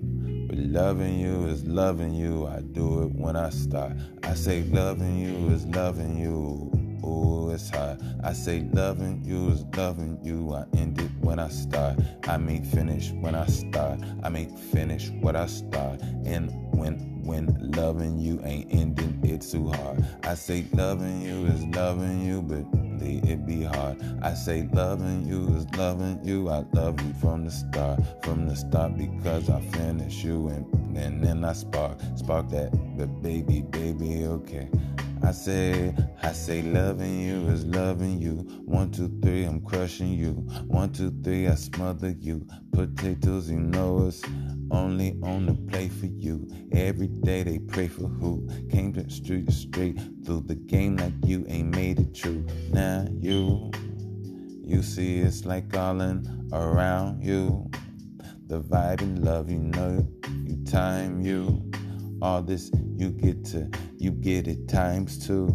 [SPEAKER 1] But loving you is loving you. I do it when I start. I say loving you is loving you. Ooh, it's hard. I say loving you is loving you. I end it when I start. I mean finish when I start. I mean finish what I start. And when when loving you ain't ending it too hard. I say loving you is loving you, but it be hard. I say loving you is loving you. I love you from the start, from the start because I finish you and, and then I spark, spark that, but baby, baby, okay. I say, I say, loving you is loving you. One, two, three, I'm crushing you. One, two, three, I smother you. Potatoes, you know it's only on the play for you. Every day they pray for who came to street straight through the game like you ain't made it true. Now you, you see it's like calling around you. The vibe and love, you know, you time you. All this you get to, you get it times two.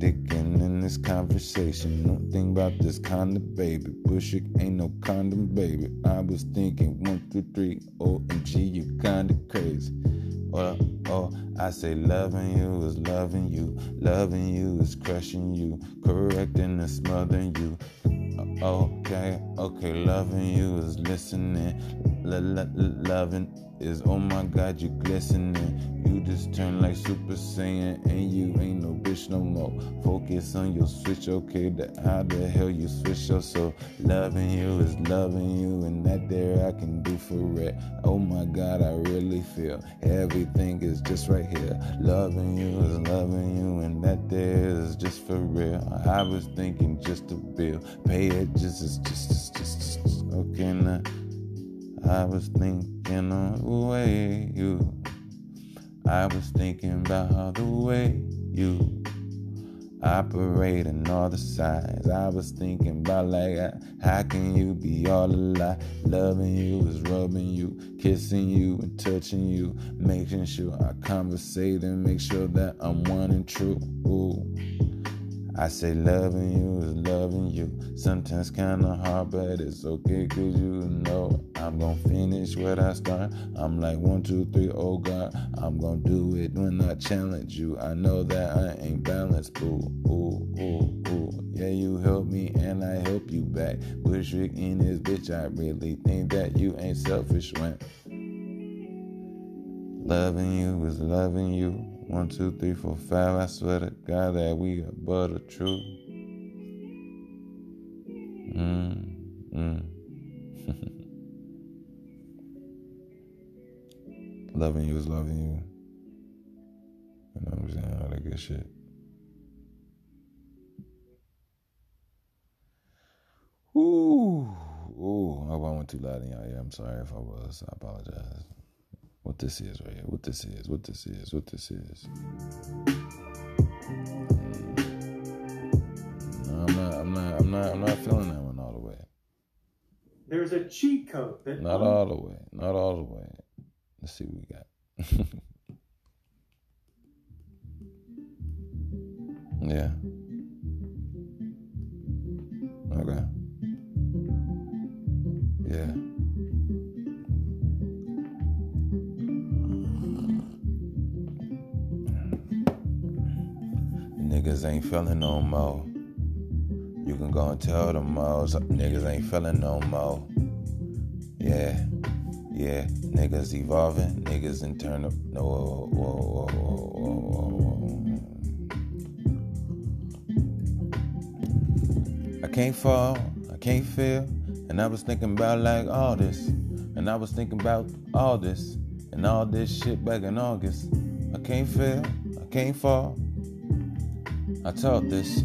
[SPEAKER 1] Dickin' in this conversation. Don't think about this condom, baby. Push it, ain't no condom, baby. I was thinking one, two, three, OMG, you kinda crazy. Oh, oh, I say loving you is loving you. Loving you is crushing you. Correcting and smothering you. Okay, okay, loving you is listening. L- loving is oh my god, you glistening. You just turn like Super Saiyan, and you ain't no bitch no more. Focus on your switch, okay? The, how the hell you switch your soul? Loving you is loving you, and that there I can do for it. Oh my god, I really feel everything is just right here. Loving you is loving you, and that there is just for real. I was thinking just to build, pay it just as just, just, just, just okay now. I was thinking of the way you. I was thinking about the way you operate all the sides. I was thinking about like how can you be all alive? Loving you is rubbing you, kissing you and touching you, making sure I conversate and make sure that I'm one and true. Ooh. I say loving you is loving you. Sometimes kinda hard, but it's okay, cause you know I'm gonna finish what I start. I'm like one, two, three, oh God. I'm gonna do it when I challenge you. I know that I ain't balanced, boo, ooh, ooh, ooh. Yeah, you help me and I help you back. Bushwick in this bitch, I really think that you ain't selfish when loving you is loving you. One, two, three, four, five. I swear to God that we are but a true. Mm, mm. loving you is loving you. You know what I'm saying? All that good shit. Ooh, ooh. I hope I went too loud in y'all ear. I'm sorry if I was. I apologize what this is right here, what this is, what this is, what this is. No, I'm not, I'm not, I'm not, I'm not feeling that one all the way.
[SPEAKER 2] There's a cheat code that
[SPEAKER 1] not all the way, not all the way. Let's see what we got. Niggas ain't feeling no more. You can go and tell them most niggas ain't feeling no more. Yeah, yeah, niggas evolving, niggas internal. No, whoa, whoa, whoa, whoa, I can't fall, I can't feel, and I was thinking about like all this, and I was thinking about all this, and all this shit back in August. I can't feel, I can't fall. I taught this.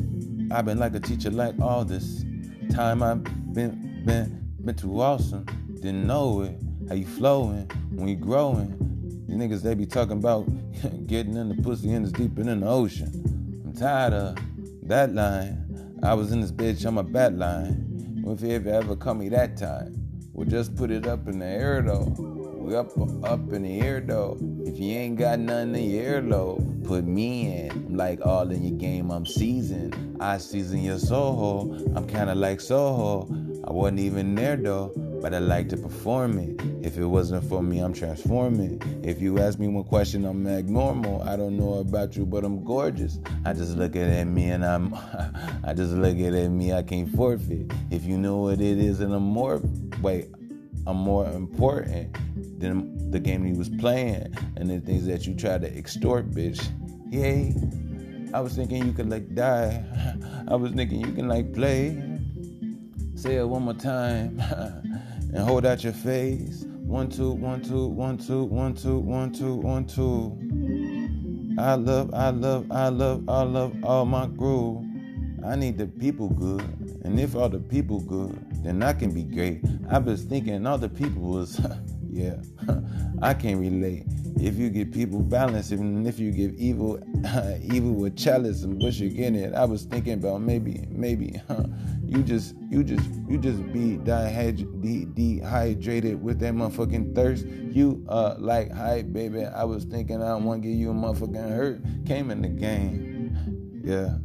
[SPEAKER 1] I've been like a teacher like all this time. I've been been been too awesome. Didn't know it. How you flowing when you growing? These niggas they be talking about getting in the pussy and it's deeper than the ocean. I'm tired of that line. I was in this bitch on my bat line. If you ever call me that time, we'll just put it up in the air though. We up up in the air though. If you ain't got nothing in your earlobe, put me in. I'm like all in your game, I'm seasoned. I season your Soho. I'm kinda like Soho. I wasn't even there though. but I like to perform it. If it wasn't for me, I'm transforming. If you ask me one question, I'm abnormal. I don't know about you, but I'm gorgeous. I just look at me and I'm, I just look at me, I can't forfeit. If you know what it is, and I'm more, wait, I'm more important than the game he was playing and the things that you try to extort, bitch. Yay. I was thinking you could like die. I was thinking you can like play. Say it one more time and hold out your face. One, two, one, two, one, two, one, two, one, two, one, two. I love, I love, I love, I love all my groove. I need the people good. And if all the people good, then I can be great. I was thinking all the people was, yeah, I can't relate. If you get people balance, even if you give evil, evil with chalice and bush again it, I was thinking about maybe, maybe, huh, you just, you just, you just be dehyd- dehydrated with that motherfucking thirst. You, uh, like, hi, baby, I was thinking I want to give you a motherfucking hurt. Came in the game, yeah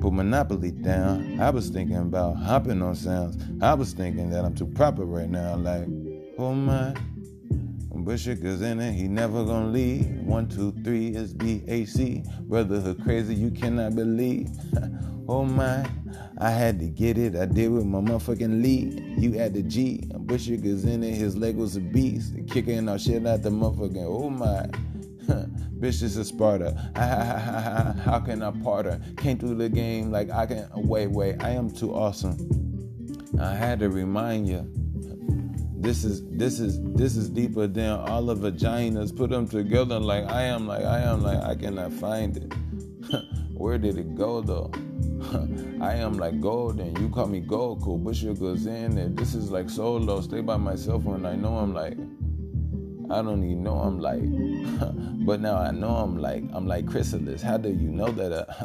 [SPEAKER 1] put Monopoly down. I was thinking about hopping on sounds. I was thinking that I'm too proper right now. Like, oh my, Bushicker's in it, he never gonna leave. One, two, three is BAC. Brotherhood crazy, you cannot believe. oh my, I had to get it. I did with my motherfucking lead. You had the G. Bushicker's in it, his leg was a beast. Kicking our shit out the motherfucking, oh my. Bitch, this is Sparta. How can I part her? Came through the game like I can. Wait, wait, I am too awesome. I had to remind you. This is this is this is deeper than all the vaginas. Put them together like I am, like I am, like I cannot find it. Where did it go though? I am like gold and you call me gold. Cool, but sugar's in it. This is like solo. Stay by myself when I know I'm like. I don't even know I'm like, but now I know I'm like, I'm like chrysalis. How do you know that? Uh,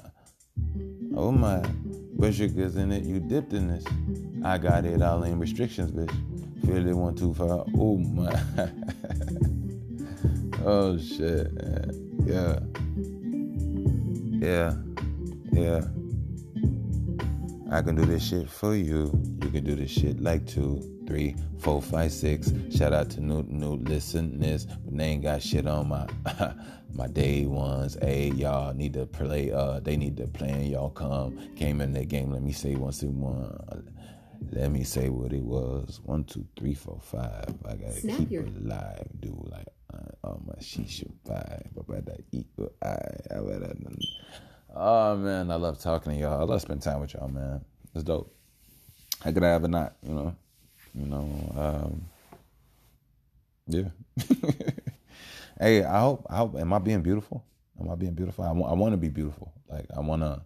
[SPEAKER 1] oh my, but sugar's in it, you dipped in this. I got it all in restrictions, bitch. It one, two, five. Oh my. oh shit. Yeah. Yeah. Yeah. I can do this shit for you. You can do this shit like two three, four, five, six. Shout out to new new listeners, they ain't got shit on my my day ones. Hey, y'all need to play. Uh, they need to plan. Y'all come. Came in the game. Let me say one, two, one. Let me say what it was. One, two, three, four, five. I gotta Snap keep your... it alive. dude. like uh, on my shisha five. But that equal I. Oh man, I love talking to y'all. I love spending time with y'all, man. It's dope. How could I ever not? You know. You know, um, yeah. hey, I hope, I hope. Am I being beautiful? Am I being beautiful? I want. I want to be beautiful. Like I wanna.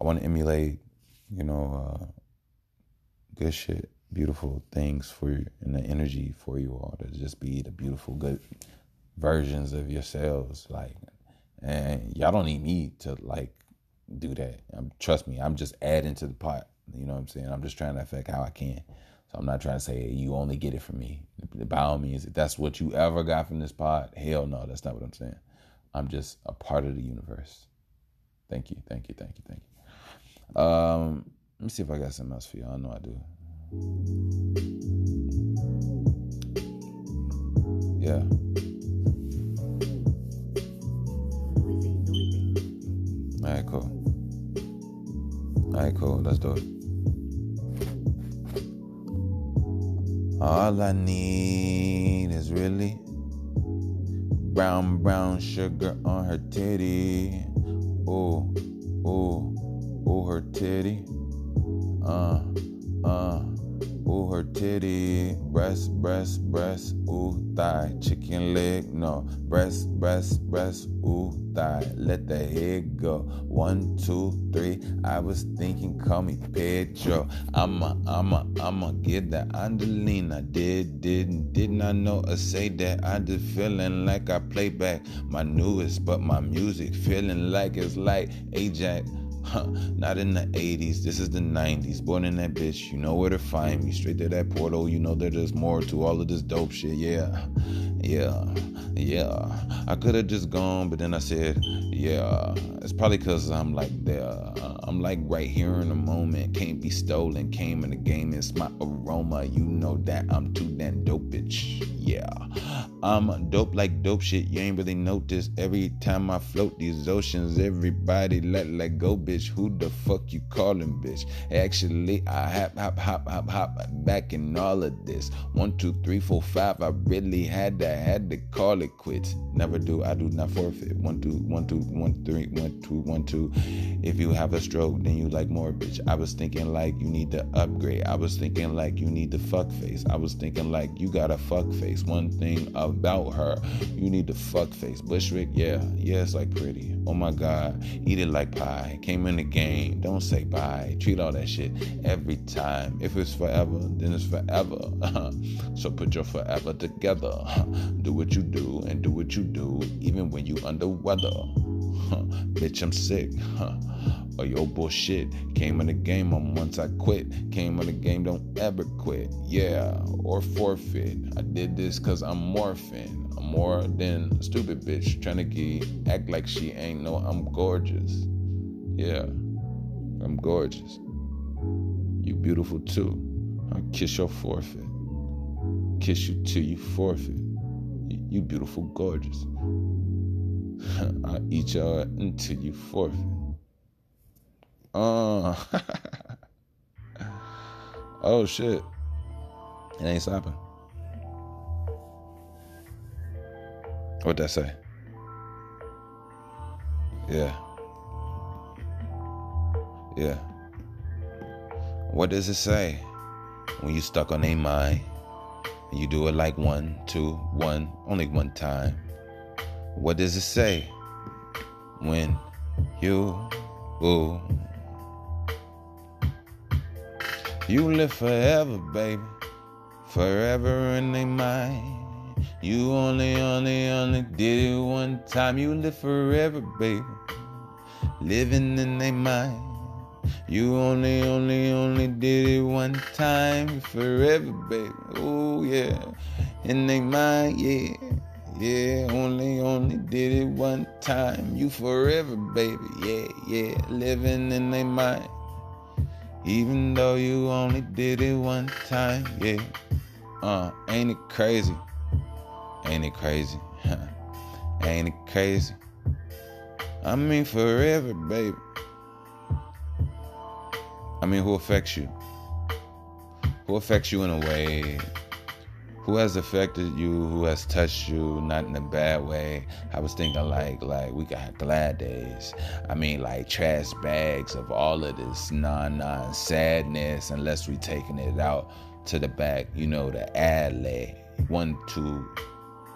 [SPEAKER 1] I want to emulate. You know, uh, good shit, beautiful things for you, and the energy for you all to just be the beautiful, good versions of yourselves. Like, and y'all don't need me to like do that. Um, trust me, I'm just adding to the pot. You know what I'm saying? I'm just trying to affect how I can. So I'm not trying to say you only get it from me. By all means, if that's what you ever got from this pod, hell no, that's not what I'm saying. I'm just a part of the universe. Thank you, thank you, thank you, thank you. Um, let me see if I got something else for you. I know I do. Yeah. All right, cool. All right, cool. Let's do it. All I need is really brown, brown sugar on her titty. Oh, oh, oh, her titty. Uh, uh. Ooh, her titty, breast, breast, breast, ooh, thigh, chicken leg, no, breast, breast, breast, ooh, thigh, let the head go. One, two, three, I was thinking, call me Pedro. I'ma, I'ma, I'ma get that Angelina. Did, didn't, did not know or say that. I just feeling like I play back my newest, but my music feeling like it's like Ajax not in the 80s, this is the 90s. Born in that bitch, you know where to find me. Straight to that portal, you know that there's more to all of this dope shit. Yeah, yeah, yeah. I could have just gone, but then I said, yeah. It's probably because I'm like there. I'm like right here in the moment. Can't be stolen. Came in the game, it's my aroma. You know that I'm too damn dope, bitch. Yeah. I'm dope like dope shit. You ain't really noticed every time I float these oceans. Everybody let let go, bitch. Who the fuck you calling, bitch? Actually, I hop, hop, hop, hop, hop back in all of this. One, two, three, four, five. I really had to, had to call it quits. Never do, I do not forfeit. One, two, one, two, one, three, one, two, one, two. If you have a stroke, then you like more, bitch. I was thinking like you need to upgrade. I was thinking like you need to fuck face. I was thinking like you got a fuck face. One thing about her, you need to fuck face. Bushwick, yeah, yeah, it's like pretty. Oh my god, eat it like pie. Came in the game. Don't say bye. Treat all that shit every time. If it's forever, then it's forever. so put your forever together. do what you do and do what you do, even when you under weather. Bitch, I'm sick. Or oh, your bullshit. Came in the game on once I quit. Came in the game, don't ever quit. Yeah, or forfeit. I did this cause I'm morphing. I'm more than a stupid bitch trying to get, act like she ain't know I'm gorgeous. Yeah, I'm gorgeous. You beautiful too. I'll kiss your forfeit. Kiss you till you forfeit. You beautiful, gorgeous. I'll eat your until you forfeit. Uh. oh shit. It ain't stopping. What'd that say? Yeah. Yeah. What does it say when you stuck on a mind and you do it like one, two, one, only one time? What does it say when you, ooh, you live forever, baby, forever in their mind. You only, only, only did it one time. You live forever, baby, living in their mind. You only, only, only did it one time forever, baby. Oh yeah, in their mind, yeah, yeah. Only, only did it one time. You forever, baby, yeah, yeah. Living in they mind, even though you only did it one time, yeah. Uh, ain't it crazy? Ain't it crazy? ain't it crazy? I mean, forever, baby. I mean, who affects you? Who affects you in a way? Who has affected you? Who has touched you? Not in a bad way. I was thinking like, like we got glad days. I mean, like trash bags of all of this non-non sadness. Unless we taking it out to the back, you know, the alley. One, two,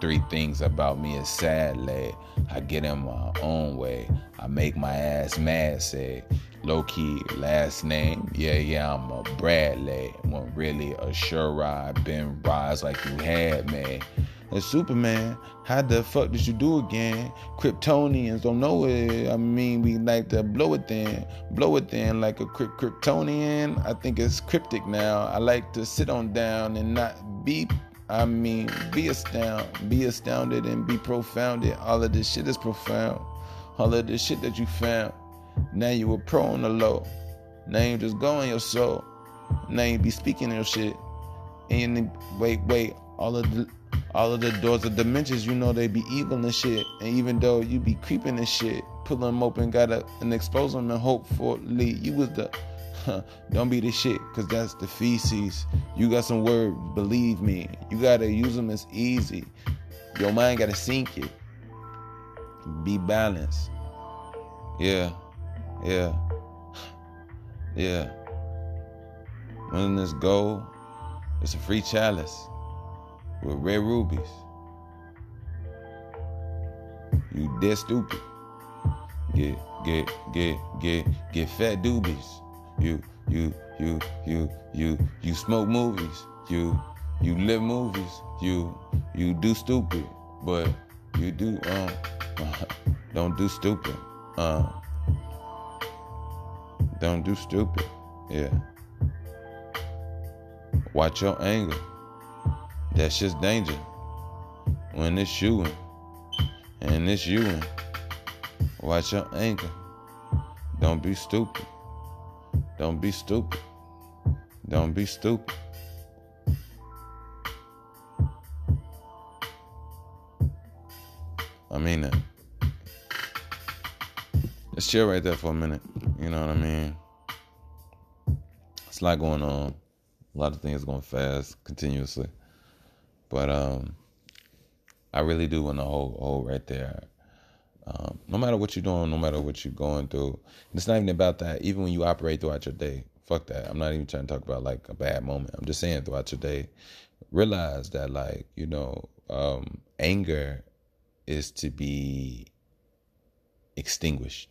[SPEAKER 1] three things about me is sadly. I get in my own way. I make my ass mad, say. Low key, last name, yeah, yeah, I'm a Bradley. When really a sure ride, been rise like you had me. And Superman, how the fuck did you do again? Kryptonians don't know it. I mean, we like to blow it then, blow it then like a Kryptonian. I think it's cryptic now. I like to sit on down and not be I mean, be astounded, be astounded and be profounded. All of this shit is profound. All of this shit that you found. Now you a pro on the low. Now you just go in your soul. Now you be speaking your shit. And you, wait, wait, all of the all of the doors of dimensions, you know they be evil and shit. And even though you be creeping and shit, pull them open, gotta and expose them and hopefully you was the don't be the shit, cause that's the feces. You got some word, believe me. You gotta use them as easy. Your mind gotta sink it. Be balanced. Yeah, yeah, yeah. Winning this gold, it's a free chalice with red rubies. You dead stupid. Get, get, get, get, get fat doobies you you you you you you smoke movies you you live movies you you do stupid but you do um don't do stupid um Don't do stupid. Yeah. Watch your anger. That's just danger. When it's shooting and it's you. Watch your anger. Don't be stupid. Don't be stupid. Don't be stupid. I mean that. Let's chill right there for a minute. You know what I mean? It's a lot going on. A lot of things going fast, continuously. But um, I really do want to hold hold right there. Um, no matter what you're doing, no matter what you're going through, it's not even about that. Even when you operate throughout your day, fuck that. I'm not even trying to talk about like a bad moment. I'm just saying throughout your day, realize that like you know, um, anger is to be extinguished.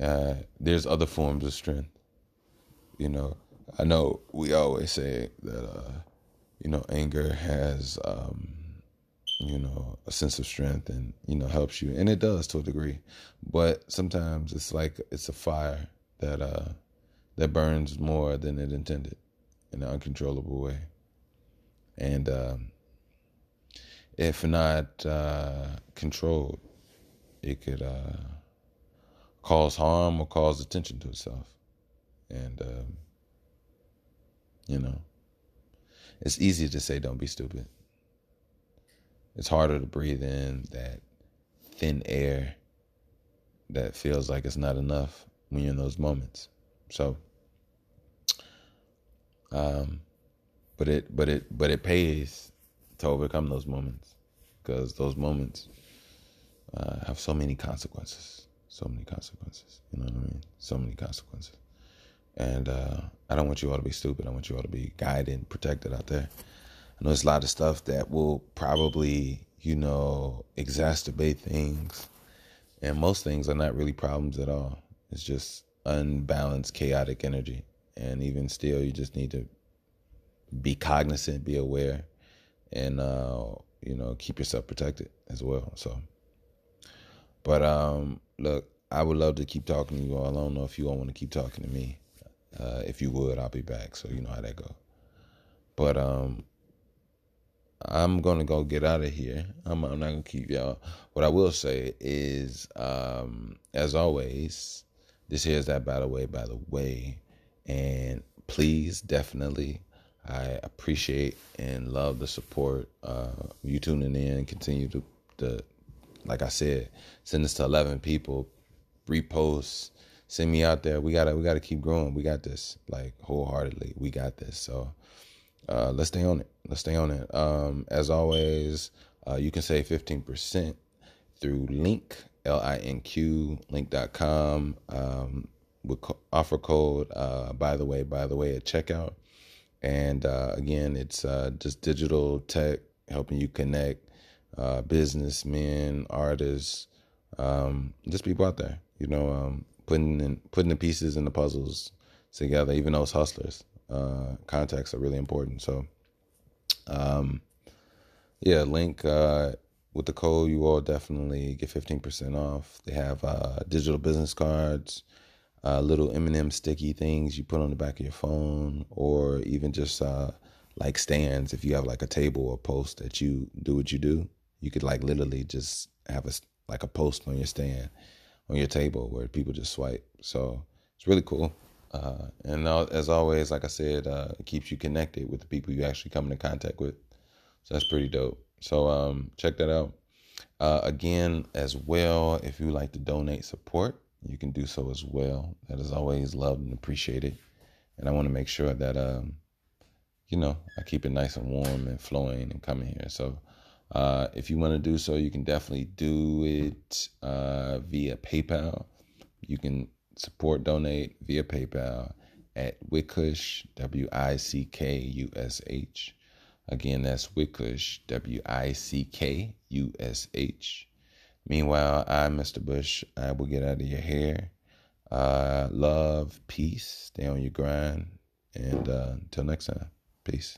[SPEAKER 1] Uh, there's other forms of strength. You know, I know we always say that, uh, you know, anger has, um, you know, a sense of strength and, you know, helps you. And it does to a degree. But sometimes it's like it's a fire that, uh, that burns more than it intended in an uncontrollable way. And, um, if not uh, controlled, it could uh, cause harm or cause attention to itself. And, um, you know, it's easy to say, don't be stupid. It's harder to breathe in that thin air that feels like it's not enough when you're in those moments. So, um, but it, but it, but it pays to overcome those moments because those moments uh, have so many consequences. So many consequences. You know what I mean? So many consequences. And uh, I don't want you all to be stupid. I want you all to be guided and protected out there. I know there's a lot of stuff that will probably, you know, exacerbate things. And most things are not really problems at all. It's just unbalanced, chaotic energy. And even still, you just need to be cognizant, be aware, and uh, you know keep yourself protected as well. So, but um, look, I would love to keep talking to you all. I don't know if you all want to keep talking to me. Uh, if you would, I'll be back. So you know how that go. But um, I'm gonna go get out of here. I'm, I'm not gonna keep y'all. What I will say is, um, as always, this here is that by the way, by the way, and please definitely I appreciate and love the support. Uh, you tuning in, continue to, to, like I said, send this to eleven people, repost, send me out there. We gotta we gotta keep growing. We got this, like wholeheartedly. We got this. So uh, let's stay on it. Let's stay on it. Um, as always, uh, you can save fifteen percent through Linq l i n q linq.com um, with offer code. Uh, by the way, by the way, at checkout. And uh, again, it's uh, just digital tech helping you connect uh, businessmen, artists, um, just people out there. You know, um, putting in, putting the pieces and the puzzles together. Even those hustlers, uh, contacts are really important. So, um, yeah, Linq uh, with the code. You all definitely get fifteen percent off. They have uh, digital business cards uh, little M&M sticky things you put on the back of your phone, or even just uh, like stands. If you have like a table or post that you do what you do, you could like literally just have a like a post on your stand on your table where people just swipe. So it's really cool. Uh, and as always, like I said, uh, it keeps you connected with the people you actually come into contact with. So that's pretty dope. So um, check that out. Uh, again, as well, if you like to donate support, you can do so as well. That is always loved and appreciated. And I want to make sure that, um, you know, I keep it nice and warm and flowing and coming here. So uh, if you want to do so, you can definitely do it uh, via PayPal. You can support, donate via PayPal at Wickush, W I C K U S H. Again, that's Wickush, W I C K U S H. Meanwhile, I, Mr. Bush, I will get out of your hair. Uh, love, peace, stay on your grind, and uh, until next time, peace.